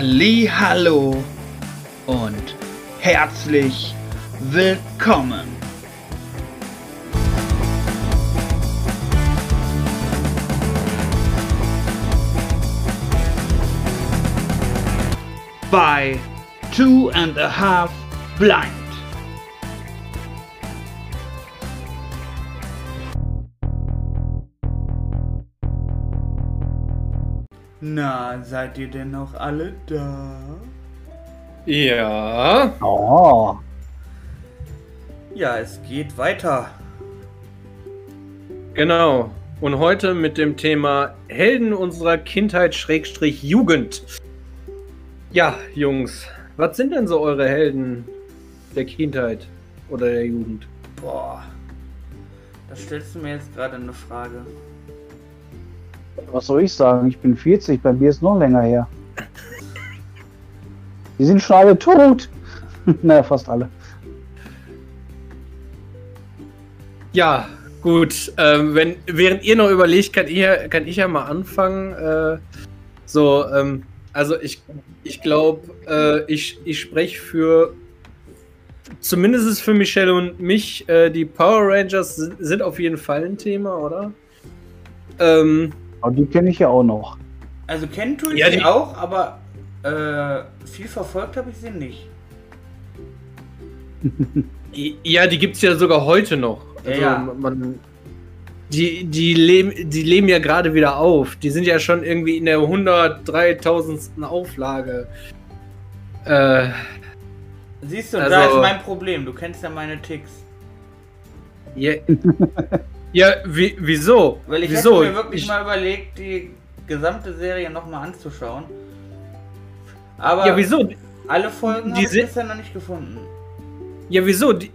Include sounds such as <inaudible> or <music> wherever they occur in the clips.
Hallo und herzlich willkommen. Bei Two and a Half Blind. Na, seid ihr denn noch alle da? Ja. Oh. Ja, es geht weiter. Genau. Und heute mit dem Thema Helden unserer Kindheit Schrägstrich Jugend. Ja, Jungs, was sind denn so eure Helden der Kindheit oder der Jugend? Boah. Da stellst du mir jetzt gerade eine Frage. Was soll ich sagen? Ich bin 40, bei mir ist noch länger her. Die sind schon alle tot. <laughs> naja, fast alle. Ja, gut. Ähm, wenn, während ihr noch überlegt, kann ich, kann ich ja mal anfangen. Äh, so, ähm, also ich, ich glaube, äh, ich, ich spreche für, zumindest ist für Michelle und mich, äh, die Power Rangers sind, sind auf jeden Fall ein Thema, oder? Ähm, Aber die kenne ich ja auch noch. Also kennen tue ich Ja, sie die- auch, aber äh, viel verfolgt habe ich sie nicht. <laughs> Ja, die gibt es ja sogar heute noch. Ja, Also ja. Man, die, die, leben, die leben ja gerade wieder auf. Die sind ja schon irgendwie in der 103.000. Auflage. Äh, Siehst du, Also- da ist mein Problem. Du kennst ja meine Ticks. ja, <laughs> ja wie, wieso? Weil ich wieso? hätte mir wirklich Ich- mal überlegt, die gesamte Serie nochmal anzuschauen. Aber Ja, wieso? alle Folgen Die habe ich bisher noch nicht gefunden. Ja, wieso? Die,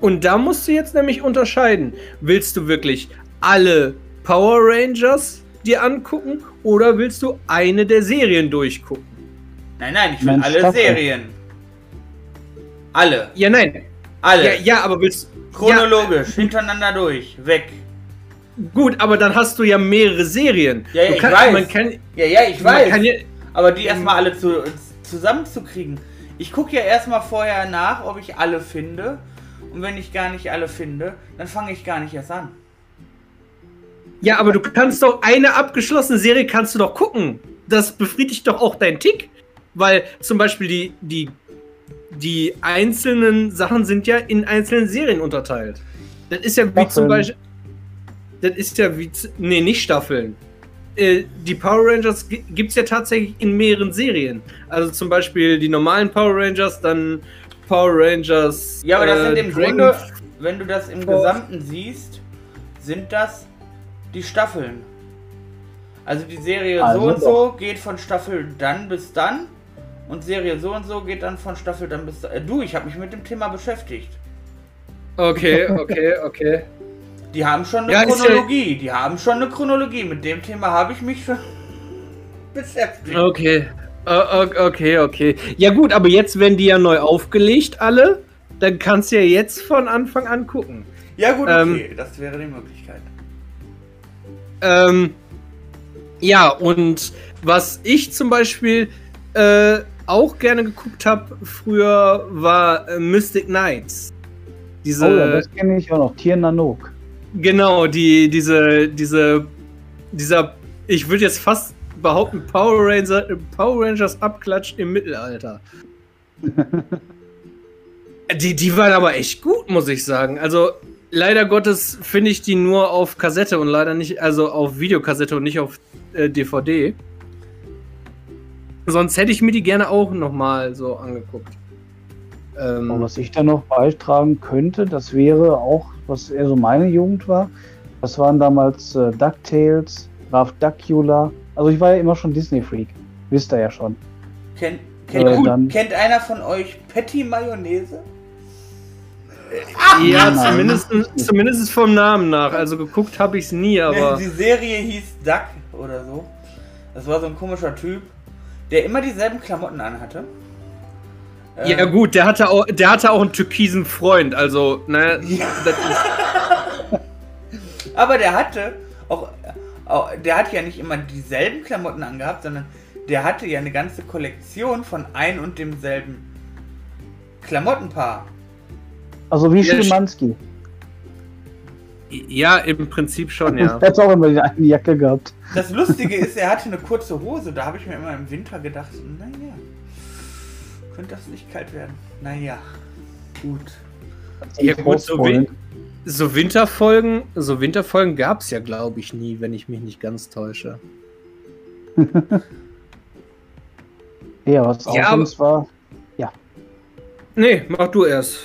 und da musst du jetzt nämlich unterscheiden. Willst du wirklich alle Power Rangers dir angucken oder willst du eine der Serien durchgucken? Nein, nein, ich will alle Staffel. Serien. Alle. Ja, nein. Alle. Ja, ja, aber willst Chronologisch, hintereinander durch, weg. Gut, aber dann hast du ja mehrere Serien. Ja, ja, du ich kann, weiß. Man kann, Ja, ja, ich weiß. kann ja, aber die erstmal alle zu, zusammenzukriegen. Ich gucke ja erstmal vorher nach, ob ich alle finde. Und wenn ich gar nicht alle finde, dann fange ich gar nicht erst an. ja, aber du kannst doch eine abgeschlossene Serie kannst du doch gucken. Das befriedigt doch auch deinen Tick. Weil zum Beispiel die, die, die einzelnen Sachen sind ja in einzelnen Serien unterteilt. Das ist ja wie zum Staffeln. Beispiel. Das ist ja wie. Nee, nicht Staffeln. Äh, Die Power Rangers gibt es ja tatsächlich in mehreren Serien. Also zum Beispiel die normalen Power Rangers, dann Power Rangers. Ja, aber das äh, sind im Dragon- Grunde, wenn du das im Force. Gesamten siehst, sind das die Staffeln. Also die Serie Also so und doch. so geht von Staffel dann bis dann und Serie so und so geht dann von Staffel dann bis äh, du, ich habe mich mit dem Thema beschäftigt. Okay, okay, okay. Die haben schon eine Ja, ist ja- Chronologie, die haben schon eine Chronologie. Mit dem Thema habe ich mich schon <laughs> beschäftigt. Okay. Äh, o- Okay, okay. Ja gut, aber jetzt werden die ja neu aufgelegt, alle. Dann kannst du ja jetzt von Anfang an gucken. Ja gut, Ähm, okay, das wäre die Möglichkeit. Ähm, ja, und was ich zum Beispiel äh, auch gerne geguckt habe früher, war äh, Mystic Knights. Diese, Oh ja, das kenne ich auch noch. Tier Nanook. genau, die, diese, diese, dieser, ich würde jetzt fast behaupten, Power, Ranger, Power Rangers abklatscht im Mittelalter. <laughs> die, die waren aber echt gut, muss ich sagen. Also, leider Gottes finde ich die nur auf Kassette und leider nicht, also auf Videokassette und nicht auf äh, DVD. Sonst hätte ich mir die gerne auch nochmal so angeguckt. Ähm, Und was ich da noch beitragen könnte, das wäre auch, was eher so meine Jugend war. Das waren damals äh, DuckTales, Ralph Duckula. Also ich war ja immer schon Disney-Freak. Wisst ihr ja schon. Kennt, kennt, Äh, dann- kennt einer von euch Patty Mayonnaise? ja, Nein. zumindest, zumindest vom Namen nach. Also geguckt habe ich es nie, aber. Die Serie hieß Duck oder so. Das war so ein komischer Typ, der immer dieselben Klamotten anhatte. Ja gut, der hatte auch, der hatte auch einen türkisen Freund, also, ne, <laughs> ist, Aber der hatte auch, auch, der hat ja nicht immer dieselben Klamotten angehabt, sondern der hatte ja eine ganze Kollektion von ein und demselben Klamottenpaar. Also wie Ja, Schimanski. Ja, im Prinzip schon, ja. Er hat auch immer die eine Jacke gehabt. Das Lustige ist, er hatte eine kurze Hose. Da habe ich mir immer im Winter gedacht, naja, könnte das nicht kalt werden. Naja, gut. Ja, gut, so wie, so Winterfolgen, so Winterfolgen gab es ja, glaube ich, nie, wenn ich mich nicht ganz täusche. <laughs> Ja, was auch Ja, war, Nee, mach du erst.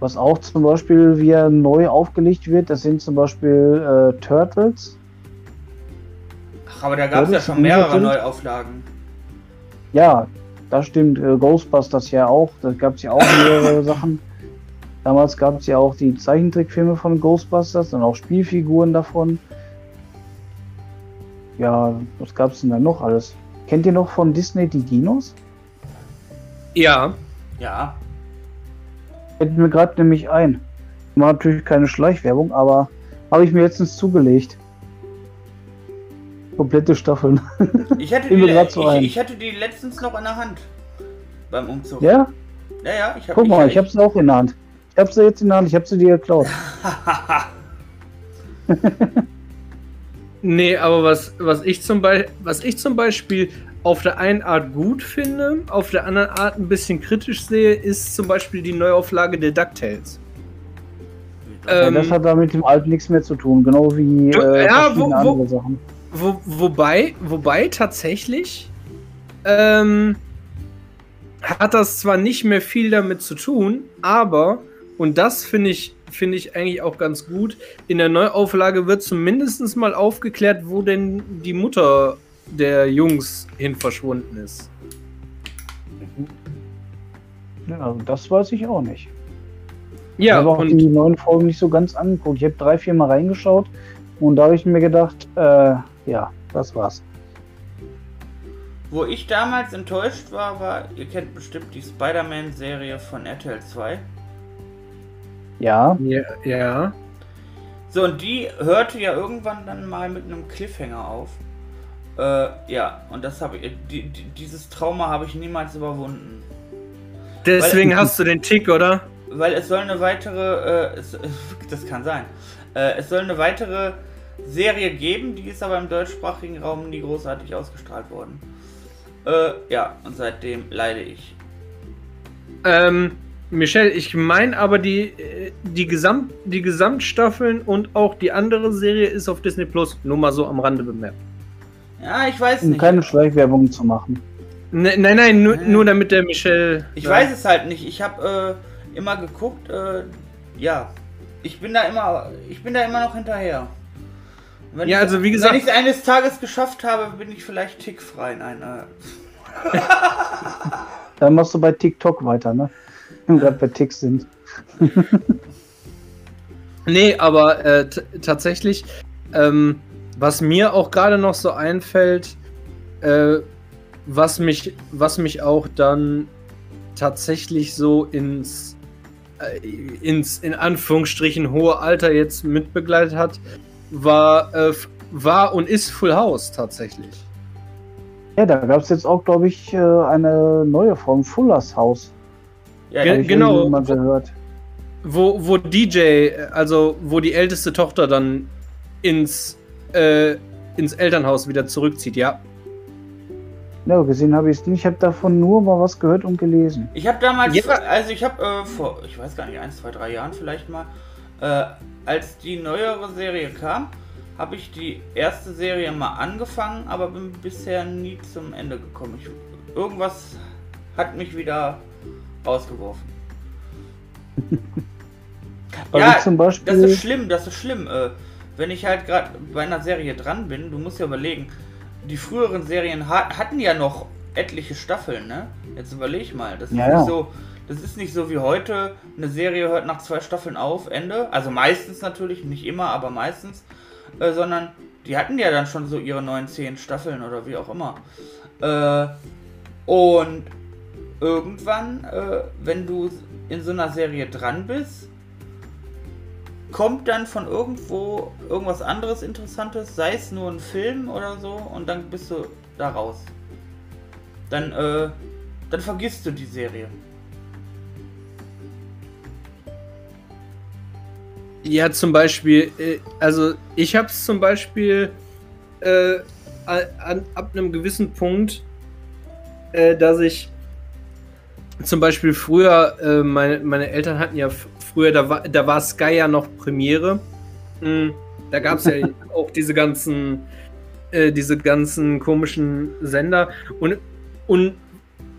Was auch zum Beispiel wieder neu aufgelegt wird, das sind zum Beispiel äh, Turtles. Ach, aber da gab es Ja, schon mehrere Neuauflagen. Ja, das stimmt. Äh, Ghostbusters ja auch. Da gab es ja auch mehrere <coughs> Sachen. Damals gab es ja auch die Zeichentrickfilme von Ghostbusters und auch Spielfiguren davon. Ja, was gab es denn da noch alles? Kennt ihr noch von Disney die Dinos? Ja, Ja, Fällt mir gerade nämlich ein. War natürlich keine Schleichwerbung, aber habe ich mir letztens zugelegt. Komplette Staffeln. <laughs> ich hatte, die, so ich, ich hatte die letztens noch in der Hand. Beim Umzug. Ja, ja, ja ich habe guck mal, ich habe sie auch in der Hand. Ich habe sie jetzt in der Hand, ich habe sie dir geklaut. <laughs> <laughs> nee, aber was, was, ich zum Beispiel, was ich zum Beispiel auf der einen Art gut finde, auf der anderen Art ein bisschen kritisch sehe, ist zum Beispiel die Neuauflage der DuckTales. Ja, Ähm, das hat da mit dem Alten nichts mehr zu tun, genau wie äh, ja, wo- wo- andere Sachen. Wo, wobei, wobei tatsächlich ähm, hat das zwar nicht mehr viel damit zu tun, aber, und das finde ich, finde ich eigentlich auch ganz gut, in der Neuauflage wird zumindest mal aufgeklärt, wo denn die Mutter der Jungs hin verschwunden ist. Ja, also das weiß ich auch nicht. Ja, ich habe auch die neuen Folgen nicht so ganz angeguckt. Ich habe drei, vier Mal reingeschaut und da habe ich mir gedacht, äh, ja, das war's. Wo ich damals enttäuscht war, war, ihr kennt bestimmt die Spider-Man-Serie von RTL 2. Ja, ja, ja. So, und die hörte ja irgendwann dann mal mit einem Cliffhanger auf. Äh, ja, und das habe ich, die, die, dieses Trauma habe ich niemals überwunden. Deswegen Weil- hast du den Tick, oder? Weil es soll eine weitere, äh, es, <laughs> das kann sein, äh, es soll eine weitere Serie geben, die ist aber im deutschsprachigen Raum nie großartig ausgestrahlt worden. Äh, ja, und seitdem leide ich. Ähm, Michelle, ich meine aber die, äh, die, Gesamt, die Gesamtstaffeln und auch die andere Serie ist auf Disney Plus. Nur mal so am Rande bemerkt. Ja, ich weiß um nicht. keine Schleichwerbung zu machen. Ne, nein, nein, nur, nur damit der Michelle. Ich Ja. weiß es halt nicht. Ich habe äh, immer geguckt, äh, ja. Ich bin da immer, ich bin da immer noch hinterher. Wenn Ja, ich, also wie gesagt- wenn ich es eines Tages geschafft habe, bin ich vielleicht tickfrei. Nein, äh, <laughs> Dann machst du bei TikTok weiter, ne? Wenn wir gerade bei Ticks sind. <laughs> Nee, aber äh, tatsächlich, ähm, was mir auch gerade noch so einfällt, äh, was mich, was mich auch dann tatsächlich so ins, äh, ins in Anführungsstrichen hohe Alter jetzt mitbegleitet hat, war, äh, war und ist Full House tatsächlich. Ja, da gab es jetzt auch, glaube ich, äh, eine neue Form, Fullers Haus. ja, Ge- genau. gehört. Wo, wo DJ, also wo die älteste Tochter dann ins, äh, ins Elternhaus wieder zurückzieht, ja. Ja, gesehen habe ich es nicht. Ich habe davon nur mal was gehört und gelesen. Ich habe damals, Ja. also ich habe äh, vor, ich weiß gar nicht, ein, zwei, drei Jahren vielleicht mal, äh, als die neuere Serie kam, habe ich die erste Serie mal angefangen, aber bin bisher nie zum Ende gekommen. Ich, irgendwas hat mich wieder rausgeworfen. <laughs> Ja, zum Beispiel. das ist schlimm, das ist schlimm. Äh, wenn ich halt gerade bei einer Serie dran bin, du musst ja überlegen, die früheren Serien ha hatten ja noch etliche Staffeln, ne? Jetzt überleg mal, das ist Ja, nicht ja. so, das ist nicht so wie heute, eine Serie hört nach zwei Staffeln auf, Ende. Also meistens natürlich, nicht immer, aber meistens. Äh, sondern die hatten ja dann schon so ihre neun, zehn Staffeln oder wie auch immer. Äh, und irgendwann, äh, wenn du in so einer Serie dran bist, kommt dann von irgendwo irgendwas anderes Interessantes, sei es nur ein Film oder so, und dann bist du da raus. Dann, äh, dann vergisst du die Serie. Ja, zum Beispiel, äh, also ich habe es zum Beispiel äh, an, ab einem gewissen Punkt, äh, dass ich zum Beispiel früher, äh, meine, meine Eltern hatten ja früher, da war, da war Sky ja noch Premiere. Mhm, da gab es ja <laughs> auch diese ganzen, äh, diese ganzen komischen Sender. Und, und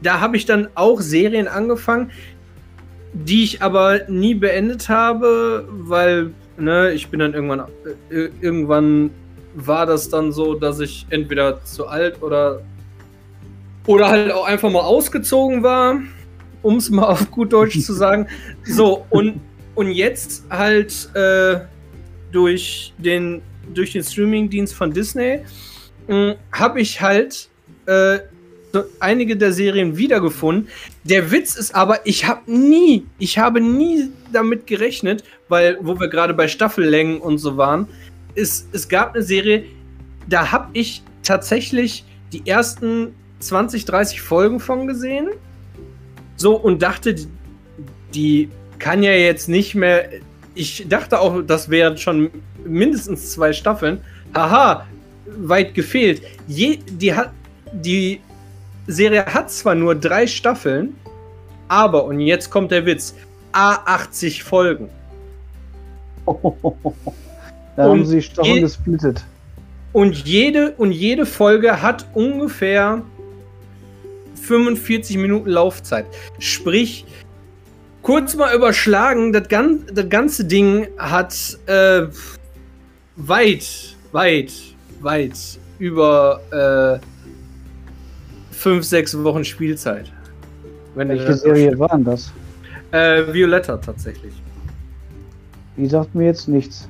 da habe ich dann auch Serien angefangen, die ich aber nie beendet habe, weil ne, ich bin dann irgendwann äh, irgendwann war das dann so, dass ich entweder zu alt oder oder halt auch einfach mal ausgezogen war, um es mal auf gut Deutsch zu sagen. So und und jetzt halt äh, durch den durch den Streamingdienst von Disney äh, habe ich halt äh, einige der Serien wiedergefunden. Der Witz ist aber, ich habe nie, ich habe nie damit gerechnet, weil, wo wir gerade bei Staffellängen und so waren, ist, es gab eine Serie, da habe ich tatsächlich die ersten 20, 30 Folgen von gesehen. So und dachte, die, kann ja jetzt nicht mehr. Ich dachte auch, das wären schon mindestens zwei Staffeln. Haha, weit gefehlt. Je, die hat die Serie hat zwar nur drei Staffeln, aber, und jetzt kommt der Witz, A80 Folgen. <laughs> da und haben sie Staffeln gesplittet. Und jede, und jede Folge hat ungefähr 45 Minuten Laufzeit. Sprich, kurz mal überschlagen, das, gan das ganze Ding hat äh, weit, weit, weit über äh, fünf, sechs Wochen Spielzeit. Wenn Welche Serie waren das? Äh, Violetta tatsächlich. Die sagt mir jetzt nichts.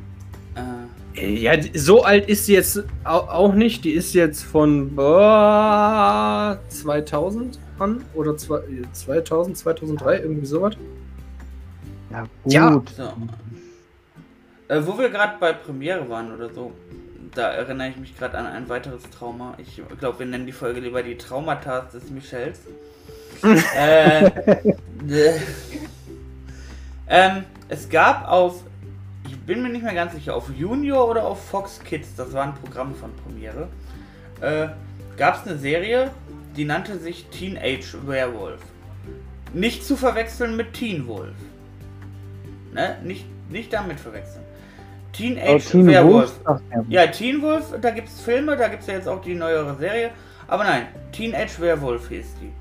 Ja, so alt ist sie jetzt auch nicht. Die ist jetzt von boah, 2000 an oder 2000, 2003, irgendwie sowas. Ja, gut. Ja. So. Äh, wo wir gerade bei Premiere waren oder so, da erinnere ich mich gerade an ein weiteres Trauma. Ich glaube, wir nennen die Folge lieber die Traumata des Michels. <laughs> äh, äh, ähm, es gab auf, ich bin mir nicht mehr ganz sicher, auf Junior oder auf Fox Kids, das war ein Programm von Premiere, äh, gab es eine Serie, die nannte sich Teenage Werewolf. Nicht zu verwechseln mit Teen Wolf. Ne? Nicht, nicht damit verwechseln. Teenage oh, Teen Werewolf. Wolf? Ja, Teen Wolf, da gibt es Filme, da gibt es ja jetzt auch die neuere Serie. Aber nein, Teenage Werewolf hieß die.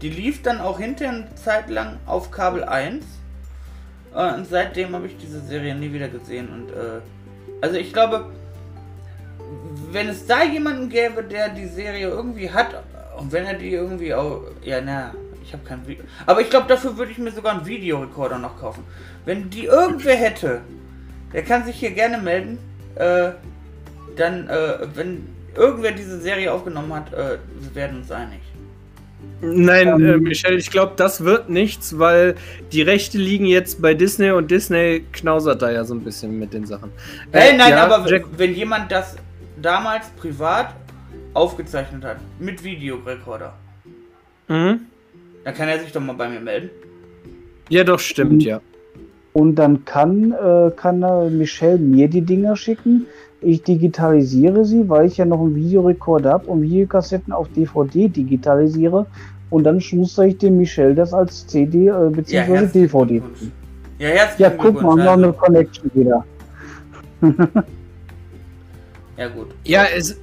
Die lief dann auch hinterher eine Zeit lang auf Kabel 1. Und seitdem habe ich diese Serie nie wieder gesehen. Und äh, also ich glaube, wenn es da jemanden gäbe, der die Serie irgendwie hat, und wenn er die irgendwie auch. Ja, na, ich habe kein Video. Aber ich glaube, dafür würde ich mir sogar einen Videorekorder noch kaufen. Wenn die irgendwer hätte, der kann sich hier gerne melden. Äh, dann, äh, wenn irgendwer diese Serie aufgenommen hat, äh, wir werden uns einig. Nein, ähm, äh, Michelle, ich glaube, das wird nichts, weil die Rechte liegen jetzt bei Disney und Disney knausert da ja so ein bisschen mit den Sachen. Hey, äh, nein, ja, aber Jack wenn jemand das damals privat aufgezeichnet hat, mit Videorekorder, mhm. dann kann er sich doch mal bei mir melden. Ja, doch, stimmt, mhm. ja. Und dann kann, äh, kann äh, Michelle mir die Dinger schicken. Ich digitalisiere sie, weil ich ja noch einen Videorekorder habe und Videokassetten auf DVD digitalisiere. Und dann schmustere ich dem Michelle das als CD äh, bzw. Ja, DVD. Ja, herzlichen ja, guck mal, haben wir eine Connection wieder. ja, gut. Ja, es.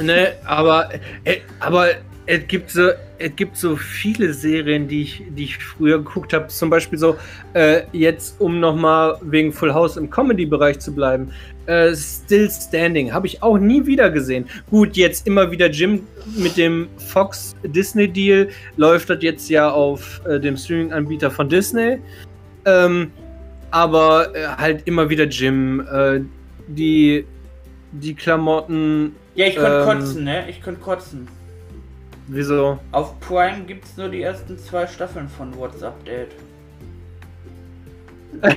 Ne, aber, äh, aber es gibt so, es gibt so viele Serien, die ich, die ich früher geguckt habe. Zum Beispiel so, äh, jetzt um nochmal wegen Full House im Comedy-Bereich zu bleiben. Äh, Still Standing habe ich auch nie wieder gesehen. Gut, jetzt immer wieder Jim mit dem Fox Disney Deal läuft das jetzt ja auf äh, dem Streaming-Anbieter von Disney. Ähm, aber äh, halt immer wieder Jim. Äh, die, die Klamotten. Ja, ich könnte ähm, kotzen, ne? Ich könnte kotzen. Wieso? Auf Prime gibt es nur die ersten zwei Staffeln von What's Update. <laughs>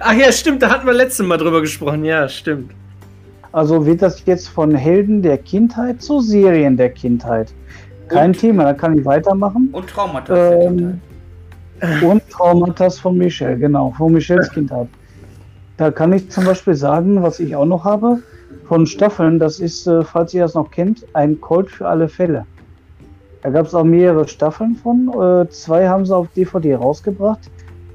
Ach ja, stimmt, da hatten wir letztes Mal drüber gesprochen. Ja, stimmt. Also wird das jetzt von Helden der Kindheit zu Serien der Kindheit. Kein Und- Thema, da kann ich weitermachen. Und Traumata. der Ähm, Kindheit. Und Traumata von Michelle, genau, von Michelles Kindheit. Da kann ich zum Beispiel sagen, was ich auch noch habe, von Staffeln, das ist, äh, falls ihr das noch kennt, ein Colt für alle Fälle. Da gab es auch mehrere Staffeln von. Äh, zwei haben sie auf DVD rausgebracht.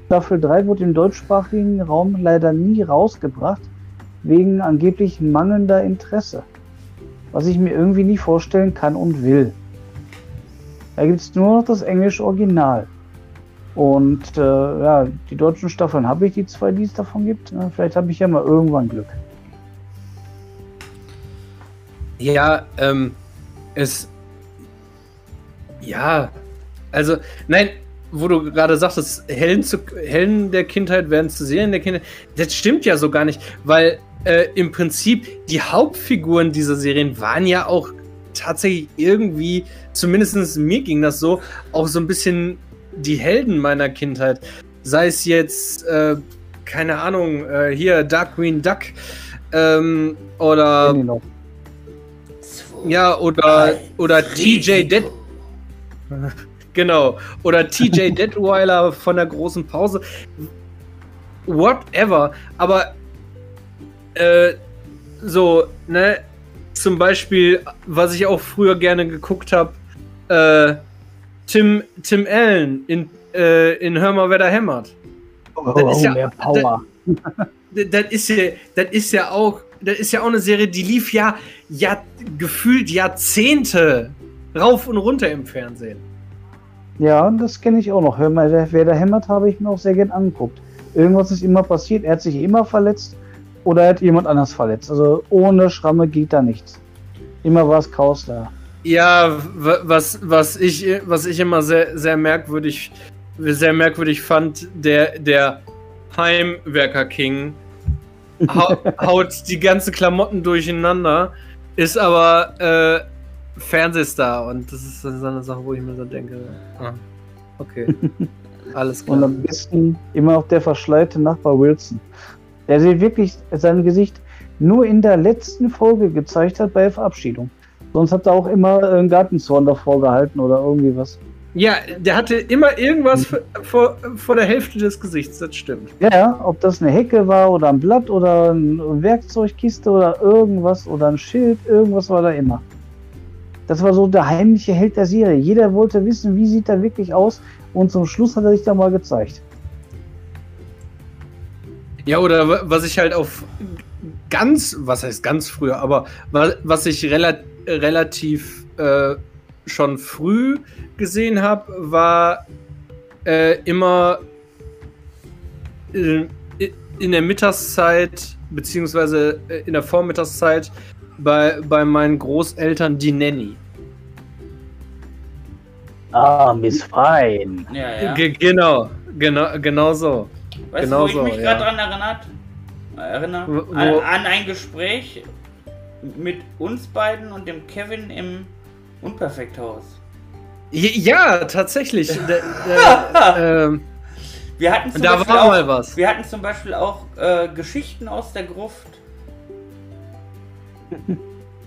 Staffel 3 wurde im deutschsprachigen Raum leider nie rausgebracht, wegen angeblich mangelnder Interesse. Was ich mir irgendwie nie vorstellen kann und will. Da gibt es nur noch das englische Original. Und äh, ja, die deutschen Staffeln habe ich, die zwei, die es davon gibt. Vielleicht habe ich ja mal irgendwann Glück. Ja, ähm, es. Ja, also, nein, wo du gerade sagtest, Helden, zu, Helden der Kindheit werden zu Serien der Kindheit, das stimmt ja so gar nicht, weil äh, im Prinzip die Hauptfiguren dieser Serien waren ja auch tatsächlich irgendwie, zumindest mir ging das so, auch so ein bisschen die Helden meiner Kindheit. Sei es jetzt, äh, keine Ahnung, äh, hier Darkwing Duck ähm, oder ja, oder, oder TJ Dead. Genau. Oder TJ <laughs> Detweiler von der großen Pause. Whatever. Aber äh, so, ne, zum Beispiel, was ich auch früher gerne geguckt habe, äh, Tim, Tim Allen in, äh, in Hör mal, wer da hämmert. Oh, Das ist ja- mehr Power. D- <laughs> Das ist ja, das ist ja auch, das ist ja auch eine Serie, die lief ja, ja gefühlt Jahrzehnte rauf und runter im Fernsehen. Ja, das kenne ich auch noch. Hör mal, wer- da hämmert, habe ich mir auch sehr gern angeguckt. Irgendwas ist immer passiert. Er hat sich immer verletzt oder er hat jemand anders verletzt. Also ohne Schramme geht da nichts. Immer war es Chaos da. Ja, wa- was, was, ich, was ich immer sehr, sehr merkwürdig, sehr merkwürdig fand, der, der Heimwerker King hau, <laughs> haut die ganzen Klamotten durcheinander, ist aber äh, Fernsehstar und das ist so eine Sache, wo ich mir so denke, ah, okay, <laughs> alles Und klar. am besten immer noch der verschleierte Nachbar Wilson. Der sich wirklich sein Gesicht nur in der letzten Folge gezeigt hat bei der Verabschiedung. Sonst hat er auch immer einen Gartenzorn davor gehalten oder irgendwie was. Ja, der hatte immer irgendwas vor, vor, vor der Hälfte des Gesichts, das stimmt. Ja, Ja, ob das eine Hecke war oder ein Blatt oder eine Werkzeugkiste oder irgendwas oder ein Schild, irgendwas war da immer. Das war so der heimliche Held der Serie. Jeder wollte wissen, wie sieht er wirklich aus und zum Schluss hat er sich da mal gezeigt. Ja, oder wa- was ich halt auf ganz, was heißt ganz früher, aber wa- was ich rela relativ äh, schon früh gesehen habe, war äh, immer äh, in der Mittagszeit, beziehungsweise äh, in der Vormittagszeit bei, bei meinen Großeltern die Nanny. Ah, Miss Fein. Ja, ja. Ge- Genau, genau, genau so. Weißt genau du, wo ich so, mich ja. gerade dran erinnert? Erinnere? Wo- wo- An, an ein Gespräch mit uns beiden und dem Kevin im Unperfekthaus. Ja, tatsächlich. <laughs> Da- da- ähm, Wir hatten zum Da Beispiel war auch, mal was. Wir hatten zum Beispiel auch äh, Geschichten aus der Gruft.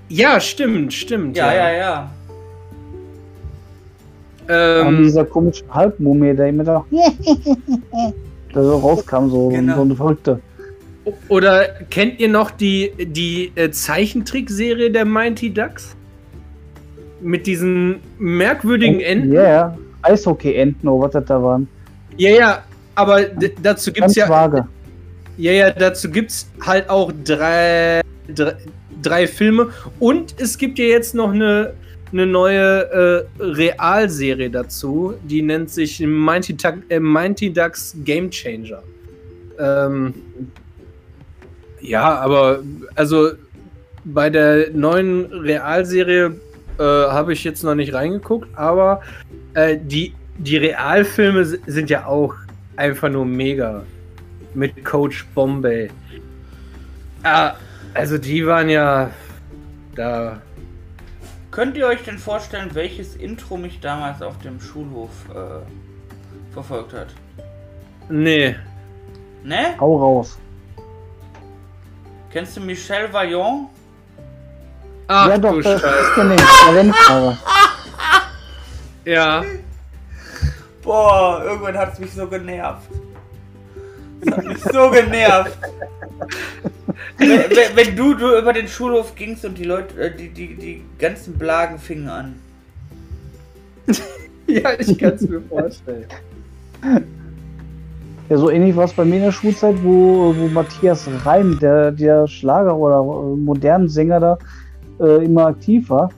Ja, stimmt, stimmt. Ja, ja, ja. Und Ähm, dieser komische Halbmumie, der immer da, <laughs> da so rauskam, so, Genau. so eine Verrückte. oder kennt ihr noch die, die äh, Zeichentrickserie der Mighty Ducks? Mit diesen merkwürdigen Enden? Ja, ja. Eishockey-Enten, oder was das da waren. Ja, ja, aber dazu gibt's Ganz ja. vage. Ja, ja, dazu gibt's halt auch drei, drei, drei Filme und es gibt ja jetzt noch eine, eine neue äh, Realserie dazu, die nennt sich Mighty, äh, Mighty Ducks Game Changer. Ähm, ja, aber also bei der neuen Realserie äh, habe ich jetzt noch nicht reingeguckt, aber äh, die, die Realfilme si- sind ja auch einfach nur mega mit Coach Bombay. Ah, also die waren ja da. Könnt ihr euch denn vorstellen, welches Intro mich damals auf dem Schulhof äh, verfolgt hat? Nee. Ne? Hau raus. Kennst du Michel Vaillant? Ach ja, doch, du das Scheiße. ist. Der Rennfahrer. Ja. Boah, irgendwann hat es mich so genervt. So genervt. wenn, wenn, du, du über den Schulhof gingst und die Leute, äh, die, die, die ganzen Blagen fingen an. <laughs> Ja, ich kann es mir vorstellen. Ja, so ähnlich war es bei mir in der Schulzeit, wo, wo Matthias Reim, der, der Schlager- oder äh, modernen Sänger da, äh, immer aktiv war.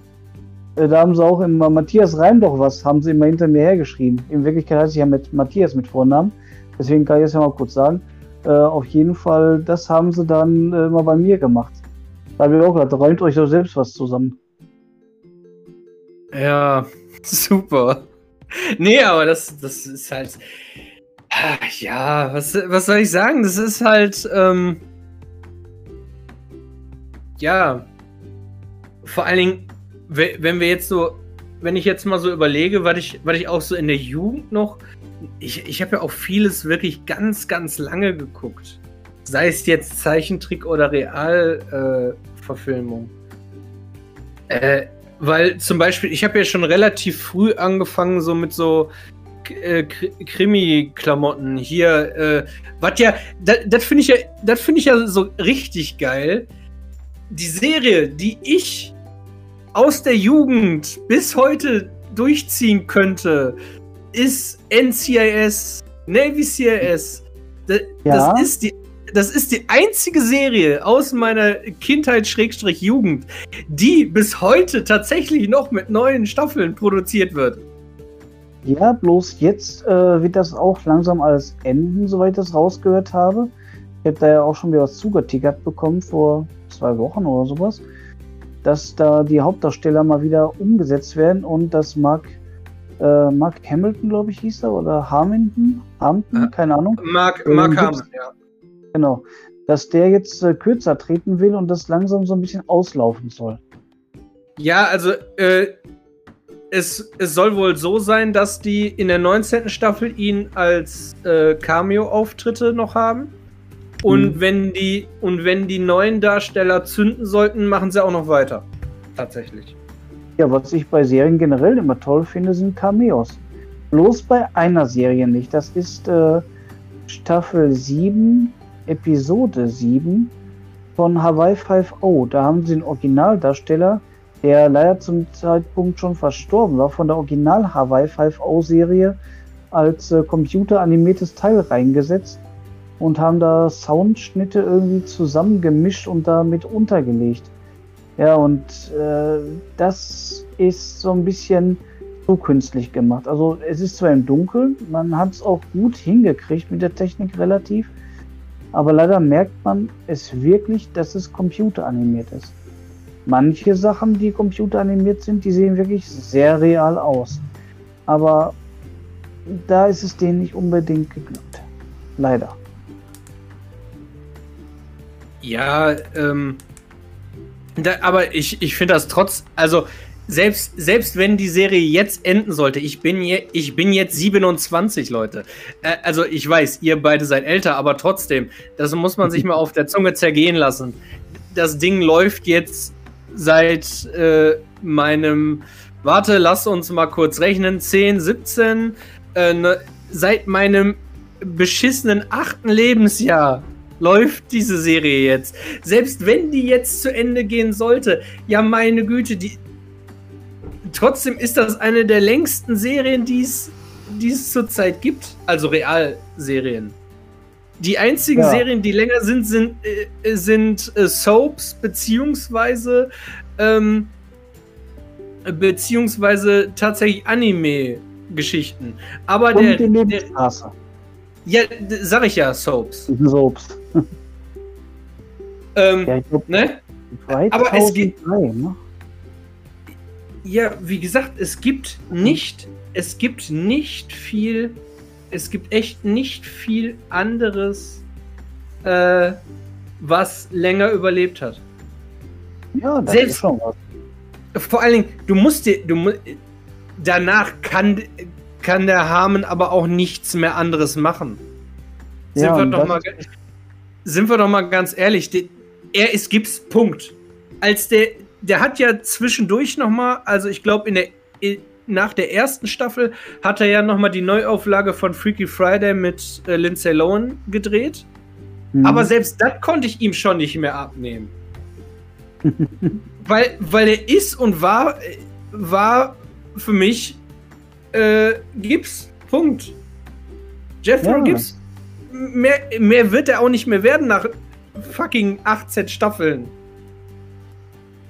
Äh, da haben sie auch immer Matthias Reim doch was, haben sie immer hinter mir hergeschrieben. In Wirklichkeit heißt ich ja mit Matthias mit Vornamen. Deswegen kann ich es ja mal kurz sagen. Äh, auf jeden Fall, das haben sie dann äh, immer bei mir gemacht. Da habe ich auch gedacht, räumt euch doch selbst was zusammen. Ja, <laughs> super. Nee, aber das, das ist halt. Ja, was, was soll ich sagen? Das ist halt. Ähm, ja. Vor allen Dingen, we- wenn wir jetzt so. Wenn ich jetzt mal so überlege, was ich, was ich auch so in der Jugend noch. Ich, ich habe ja auch vieles wirklich ganz, ganz lange geguckt. Sei es jetzt Zeichentrick oder Realverfilmung. Äh, äh, weil zum Beispiel, ich habe ja schon relativ früh angefangen, so mit so äh, Kri- Krimi-Klamotten hier, äh, was ja, das finde ich ja, das finde ich ja so richtig geil. Die Serie, die ich aus der Jugend bis heute durchziehen könnte, ist NCIS, Navy CIS. Das, Ja. das ist die das ist die einzige Serie aus meiner Kindheit Schrägstrich Jugend, die bis heute tatsächlich noch mit neuen Staffeln produziert wird. Ja, bloß jetzt äh, wird das auch langsam alles enden, soweit ich das rausgehört habe. Ich habe da ja auch schon wieder was zugetickert bekommen vor zwei Wochen oder sowas, dass da die Hauptdarsteller mal wieder umgesetzt werden und dass Mark, äh, Mark Hamilton, glaube ich, hieß er, oder Hamilton, Hamilton, Ja. keine Ahnung, Mark, Ähm, Mark gibt's- Hamill, ja. genau, dass der jetzt äh, kürzer treten will und das langsam so ein bisschen auslaufen soll. Ja, also äh, es, es soll wohl so sein, dass die in der 19. Staffel ihn als äh, Cameo-Auftritte noch haben. Und Mhm. wenn die und wenn die neuen Darsteller zünden sollten, machen sie auch noch weiter. Tatsächlich. Ja, was ich bei Serien generell immer toll finde, sind Cameos. Bloß bei einer Serie nicht. Das ist äh, Staffel 7, Episode 7 von Hawaii 5.0. Da haben sie einen Originaldarsteller, der leider zum Zeitpunkt schon verstorben war, von der Original Hawaii 5.0 Serie als äh, computeranimiertes Teil reingesetzt und haben da Soundschnitte irgendwie zusammengemischt und damit untergelegt. Ja, und äh, das ist so ein bisschen zu künstlich gemacht. Also es ist zwar im Dunkeln, man hat es auch gut hingekriegt mit der Technik relativ, aber leider merkt man es wirklich, dass es computeranimiert ist. Manche Sachen, die computeranimiert sind, die sehen wirklich sehr real aus. Aber da ist es denen nicht unbedingt geglückt. Leider. Ja, ähm. Da, aber ich, ich finde das trotz. Also, selbst, selbst wenn die Serie jetzt enden sollte, ich bin, je, ich bin jetzt 27, Leute. Äh, also, ich weiß, ihr beide seid älter, aber trotzdem, das muss man sich <laughs> mal auf der Zunge zergehen lassen. Das Ding läuft jetzt seit äh, meinem. Warte, lass uns mal kurz rechnen. 10, 17. Äh, ne, seit meinem beschissenen achten Lebensjahr läuft diese Serie jetzt. Selbst wenn die jetzt zu Ende gehen sollte, ja meine Güte, die. Trotzdem ist das eine der längsten Serien, die es die es zurzeit gibt. Also Realserien. Die einzigen Ja. Serien, die länger sind, sind, äh, sind äh, Soaps beziehungsweise ähm, beziehungsweise tatsächlich Anime-Geschichten. Aber Und der, die der. Ja, sag ich ja, Soaps. Soaps. <laughs> Ähm, Ja, ich glaube, ne? 2003, Aber es gibt- ne? Ja, wie gesagt, es gibt nicht, es gibt nicht viel, es gibt echt nicht viel anderes, äh, was länger überlebt hat. Ja, das Selbst- ist schon was. Vor allen Dingen, du musst dir, du danach kann, kann der Harmon aber auch nichts mehr anderes machen. Sind, Ja, wir, doch mal, sind wir doch mal ganz ehrlich, die, er ist Gips, Punkt. Als der, der hat ja zwischendurch noch mal, also ich glaube in der nach der ersten Staffel hat er ja noch mal die Neuauflage von Freaky Friday mit äh, Lindsay Lohan gedreht. Mhm. Aber selbst das konnte ich ihm schon nicht mehr abnehmen. <laughs> weil, weil er ist und war, war für mich äh, Gibbs. Punkt. Jethro ja. Gibbs. Mehr, mehr wird er auch nicht mehr werden nach fucking 18 Staffeln.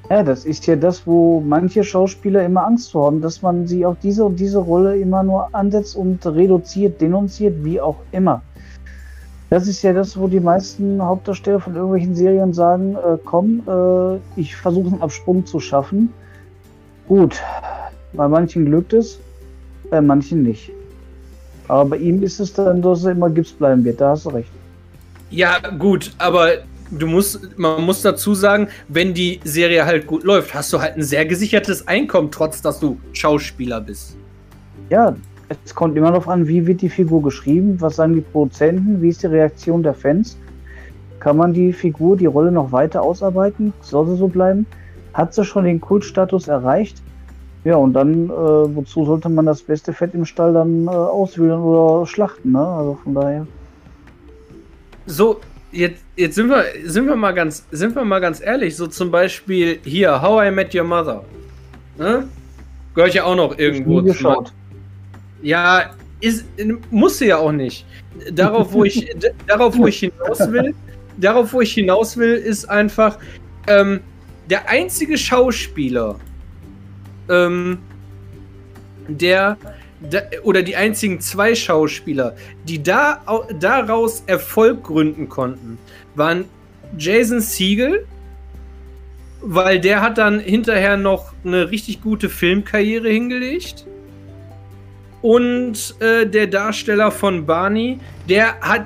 Ja, das ist ja das, wo manche Schauspieler immer Angst vor haben, dass man sie auf diese und diese Rolle immer nur ansetzt und reduziert, denunziert, wie auch immer. Das ist ja das, wo die meisten Hauptdarsteller von irgendwelchen Serien sagen, äh, komm, äh, ich versuche einen Absprung zu schaffen. Gut, bei manchen glückt es, bei manchen nicht. Aber bei ihm ist es dann, dass er immer Gips bleiben wird, da hast du recht. Ja, gut, aber du musst, man muss dazu sagen, wenn die Serie halt gut läuft, hast du halt ein sehr gesichertes Einkommen, trotz dass du Schauspieler bist. Ja, es kommt immer darauf an, wie wird die Figur geschrieben, was sagen die Produzenten, wie ist die Reaktion der Fans. Kann man die Figur, die Rolle noch weiter ausarbeiten? Soll sie so bleiben? Hat sie schon den Kultstatus erreicht? Ja, und dann, äh, wozu sollte man das beste Fett im Stall dann äh, auswählen oder schlachten? Ne? Also von daher. So, jetzt, jetzt sind wir, sind wir mal ganz, sind wir mal ganz ehrlich. So zum Beispiel hier, How I Met Your Mother. Ne? Gehört ja auch noch irgendwo zu. Ja, ist, musste ja auch nicht. Darauf, wo ich, <laughs> darauf, wo ich hinaus will, darauf, wo ich hinaus will, ist einfach ähm, der einzige Schauspieler, ähm, der, der, oder die einzigen zwei Schauspieler, die da daraus Erfolg gründen konnten, waren Jason Siegel, weil der hat dann hinterher noch eine richtig gute Filmkarriere hingelegt. Und äh, der Darsteller von Barney, der hat,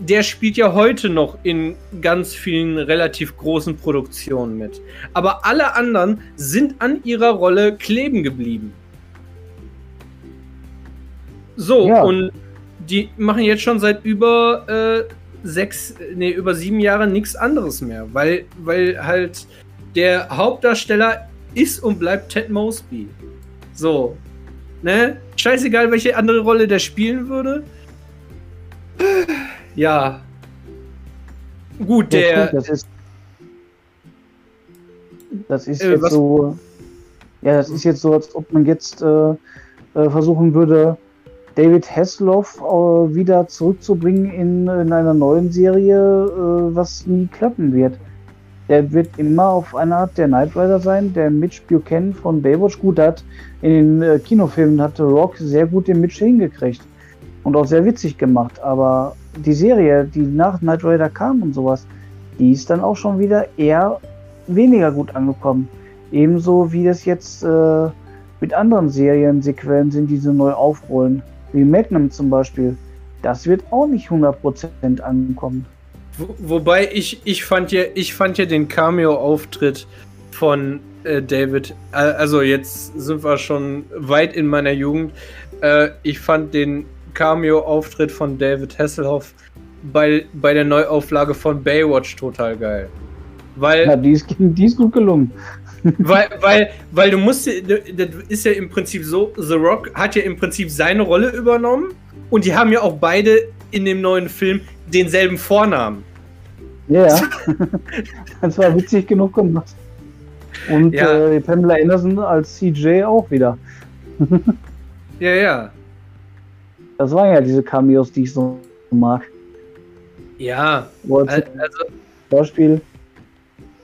der spielt ja heute noch in ganz vielen relativ großen Produktionen mit. Aber alle anderen sind an ihrer Rolle kleben geblieben. So, ja. und die machen jetzt schon seit über äh, sechs, nee, über sieben Jahren nichts anderes mehr, weil, weil halt der Hauptdarsteller ist und bleibt Ted Mosby. So, Ne? Scheißegal, welche andere Rolle der spielen würde. Ja. Gut, der. Das ist, das ist äh, jetzt was? so. Ja, das ist jetzt so, als ob man jetzt äh, äh versuchen würde, David Hasselhoff äh, wieder zurückzubringen in, in einer neuen Serie, äh, was nie klappen wird der wird immer auf eine Art der Knight Rider sein. Der Mitch Buchanan von Baywatch, gut, hat in den äh, Kinofilmen hatte Rock sehr gut den Mitch hingekriegt und auch sehr witzig gemacht. Aber die Serie, die nach Knight Rider kam und sowas, die ist dann auch schon wieder eher weniger gut angekommen. Ebenso wie das jetzt äh, mit anderen Seriensequenzen sind, die sie neu aufrollen. Wie Magnum zum Beispiel. Das wird auch nicht 100% ankommen. Wobei ich, ich fand ja, ich fand ja den Cameo-Auftritt von äh, David, äh, also jetzt sind wir schon weit in meiner Jugend. Äh, ich fand den Cameo-Auftritt von David Hasselhoff bei, bei der Neuauflage von Baywatch total geil. Weil, ja, die ist, <laughs> die ist gut gelungen. weil, weil, weil du musst, das ist ja im Prinzip so, The Rock hat ja im Prinzip seine Rolle übernommen und die haben ja auch beide in dem neuen Film denselben Vornamen. Ja, <laughs> das war witzig genug gemacht. Und ja. äh, Pamela Anderson als CJ auch wieder. <laughs> ja, ja. Das waren ja diese Cameos, die ich so mag. Ja, also Beispiel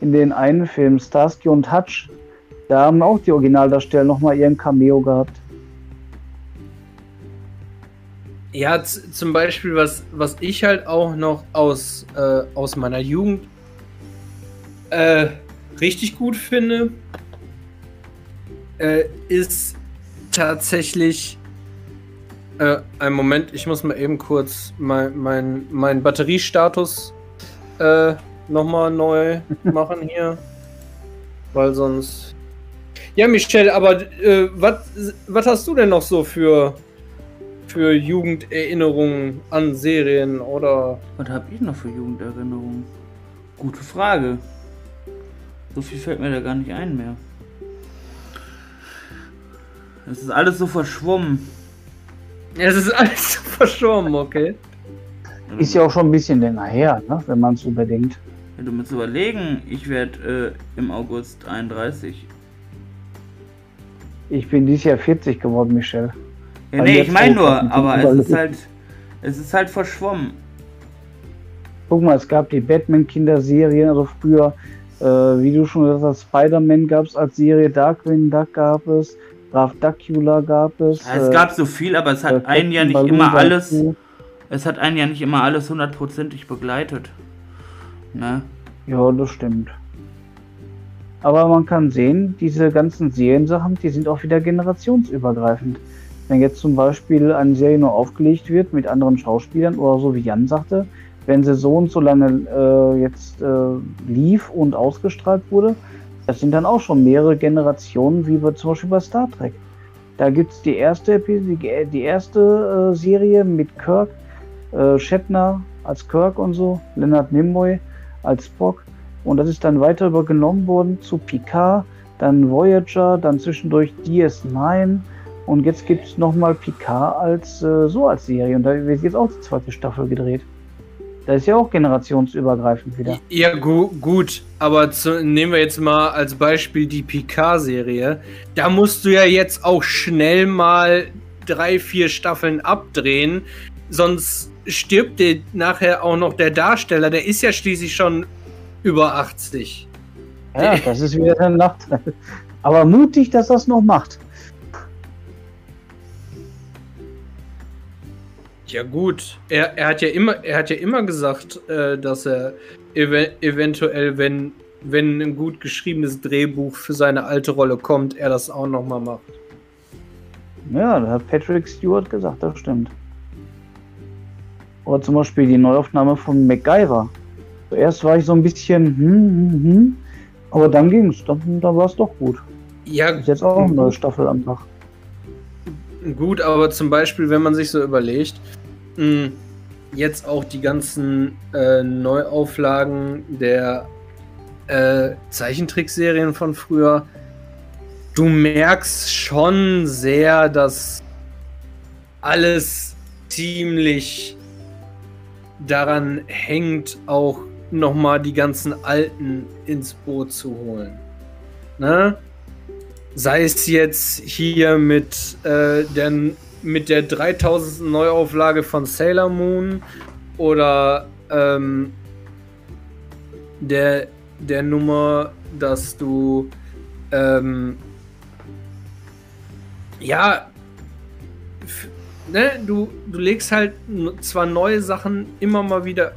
in den einen Film Starsky und Hutch, da haben auch die Originaldarsteller nochmal ihren Cameo gehabt. Ja, zum Beispiel, was, was ich halt auch noch aus, äh, aus meiner Jugend äh, richtig gut finde, äh, ist tatsächlich. Äh, ein Moment, ich muss mal eben kurz mein, mein, mein Batteriestatus äh, nochmal neu <laughs> machen hier. Weil sonst. Ja, Michelle, aber äh, was hast du denn noch so für für Jugenderinnerungen an Serien oder. Was habe ich noch für Jugenderinnerungen? Gute Frage. So viel fällt mir da gar nicht ein mehr. Es ist alles so verschwommen. Es ist alles <laughs> so verschwommen, okay. Ist ja auch schon ein bisschen länger her, ne? wenn man es überdenkt. Ja, du musst überlegen, ich werde äh, im August 31. Ich bin dieses Jahr 40 geworden, Michel. Ja, nee, ich meine nur, aber es ist halt. Es ist halt verschwommen. Guck mal, es gab die Batman-Kinderserien, also früher, äh, wie du schon gesagt hast, Spider-Man gab es als Serie, Darkwing Duck gab es, Graf Dracula gab es. Ja, es äh, gab so viel, aber es hat äh, einen ja Captain nicht immer alles. Es hat einen ja nicht immer alles hundertprozentig begleitet. Ne? Ja, das stimmt. Aber man kann sehen, diese ganzen Seriensachen, die sind auch wieder generationsübergreifend. Wenn jetzt zum Beispiel eine Serie nur aufgelegt wird mit anderen Schauspielern oder so wie Jan sagte, wenn sie so und so lange äh, jetzt äh, lief und ausgestrahlt wurde, das sind dann auch schon mehrere Generationen, wie wir zum Beispiel bei Star Trek. Da gibt es die erste die erste äh, Serie mit Kirk, äh, Shatner als Kirk und so, Leonard Nimoy als Spock. Und das ist dann weiter übergenommen worden zu Picard, dann Voyager, dann zwischendurch DS9 und jetzt gibt es nochmal Picard als äh, so als Serie und da wird jetzt auch die zweite Staffel gedreht. Da ist ja auch generationsübergreifend wieder. Ja, gu gut, aber zu, nehmen wir jetzt mal als Beispiel die Picard-Serie. Da musst du ja jetzt auch schnell mal drei, vier Staffeln abdrehen, sonst stirbt dir nachher auch noch der Darsteller. Der ist ja schließlich schon über 80. Ja, das ist wieder ein Nachteil. <laughs> Aber mutig, dass das noch macht. Ja gut, er, er hat ja immer, er hat ja immer gesagt, äh, dass er ev eventuell, wenn, wenn ein gut geschriebenes Drehbuch für seine alte Rolle kommt, er das auch noch mal macht. Ja, das hat Patrick Stewart gesagt, das stimmt. Oder zum Beispiel die Neuaufnahme von MacGyver. Zuerst war ich so ein bisschen, hm, hm, hm, aber dann ging's, dann, dann war es doch gut. Ja, Ist jetzt auch eine neue Staffel am Tag. Gut, aber zum Beispiel, wenn man sich so überlegt, mh, jetzt auch die ganzen äh, Neuauflagen der äh, Zeichentrickserien von früher, du merkst schon sehr, dass alles ziemlich daran hängt, auch nochmal die ganzen Alten ins Boot zu holen. Ne? Sei es jetzt hier mit, äh, der, mit der 3000. Neuauflage von Sailor Moon oder ähm, der, der Nummer, dass du ähm, ja ne, du, du legst halt zwar neue Sachen immer mal wieder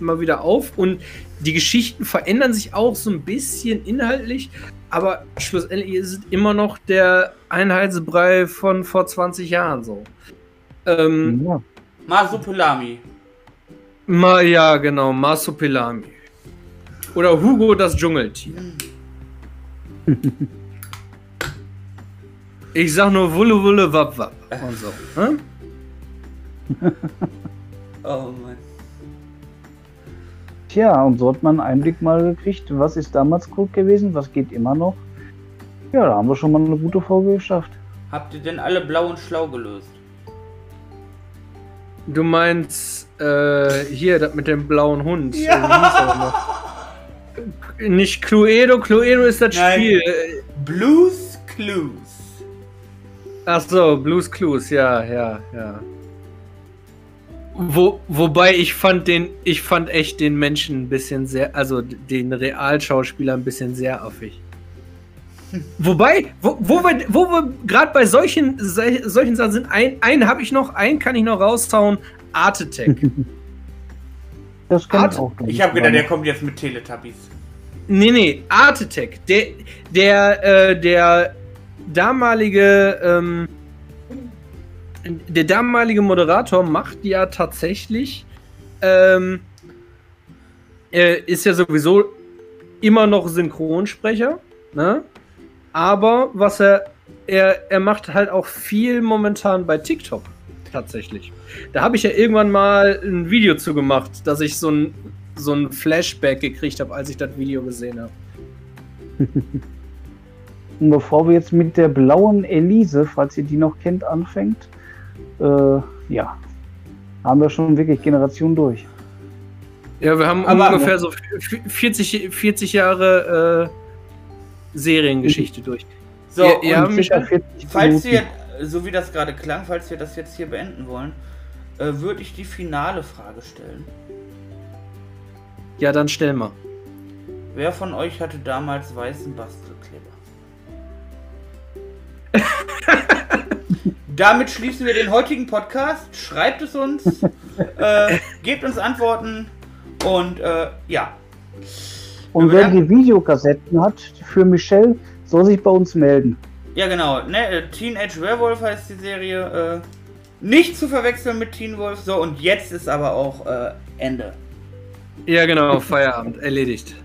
mal wieder auf und die Geschichten verändern sich auch so ein bisschen inhaltlich, aber schlussendlich ist es immer noch der Einheitsbrei von vor 20 Jahren so. Ähm, Ja. Masupilami. Ma, ja, genau, Masopilami. Oder Hugo das Dschungeltier. Ich sag nur Wulle Wulle Wapp Wapp und so. Hm? <laughs> Oh Mann. Tja, und so hat man einen Einblick mal gekriegt, was ist damals gut gewesen, was geht immer noch. Ja, da haben wir schon mal eine gute Folge geschafft. Habt ihr denn alle blau und schlau gelöst? Du meinst äh, hier das mit dem blauen Hund. Ja. Äh? Nicht Cluedo, Cluedo ist das Nein. Spiel. Blues Clues. Ach so, Blues Clues, ja, ja, ja. Wo, wobei ich fand den, ich fand echt den Menschen ein bisschen sehr, also den Realschauspieler ein bisschen sehr affig. <laughs> Wobei, wo, wo wir, wo wir gerade bei solchen, sol- solchen Sachen sind, ein, einen habe ich noch, einen kann ich noch raushauen, Art Attack. <laughs> Das kann Art- ich auch. Ich habe gedacht, der kommt jetzt mit Teletubbies. Nee, nee, Art Attack. Der, der, äh, der damalige, ähm, der damalige Moderator macht ja tatsächlich, ähm, er ist ja sowieso immer noch Synchronsprecher, ne? Aber was er, er, er macht halt auch viel momentan bei TikTok tatsächlich. Da habe ich ja irgendwann mal ein Video zu gemacht, dass ich so ein, so ein Flashback gekriegt habe, als ich das Video gesehen habe. <laughs> Und bevor wir jetzt mit der blauen Elise, falls ihr die noch kennt, anfängt, äh, ja, haben wir schon wirklich Generationen durch. Ja, wir haben Aber- ungefähr so 40, 40 Jahre äh, Seriengeschichte durch. So, Ja, circa Michael, 40 falls wir, so wie das gerade klang, falls wir das jetzt hier beenden wollen, äh, würde ich die finale Frage stellen. Ja, dann stell mal. Wer von euch hatte damals weißen Bastelkleber? <laughs> Damit schließen wir den heutigen Podcast. Schreibt es uns, <laughs> äh, gebt uns Antworten und äh, ja. Und wer die Videokassetten hat für Michelle, soll sich bei uns melden. Ja, genau. Ne, äh, Teenage Werewolf heißt die Serie. Äh, nicht zu verwechseln mit Teen Wolf. So, und jetzt ist aber auch äh, Ende. Ja, genau, Feierabend, erledigt.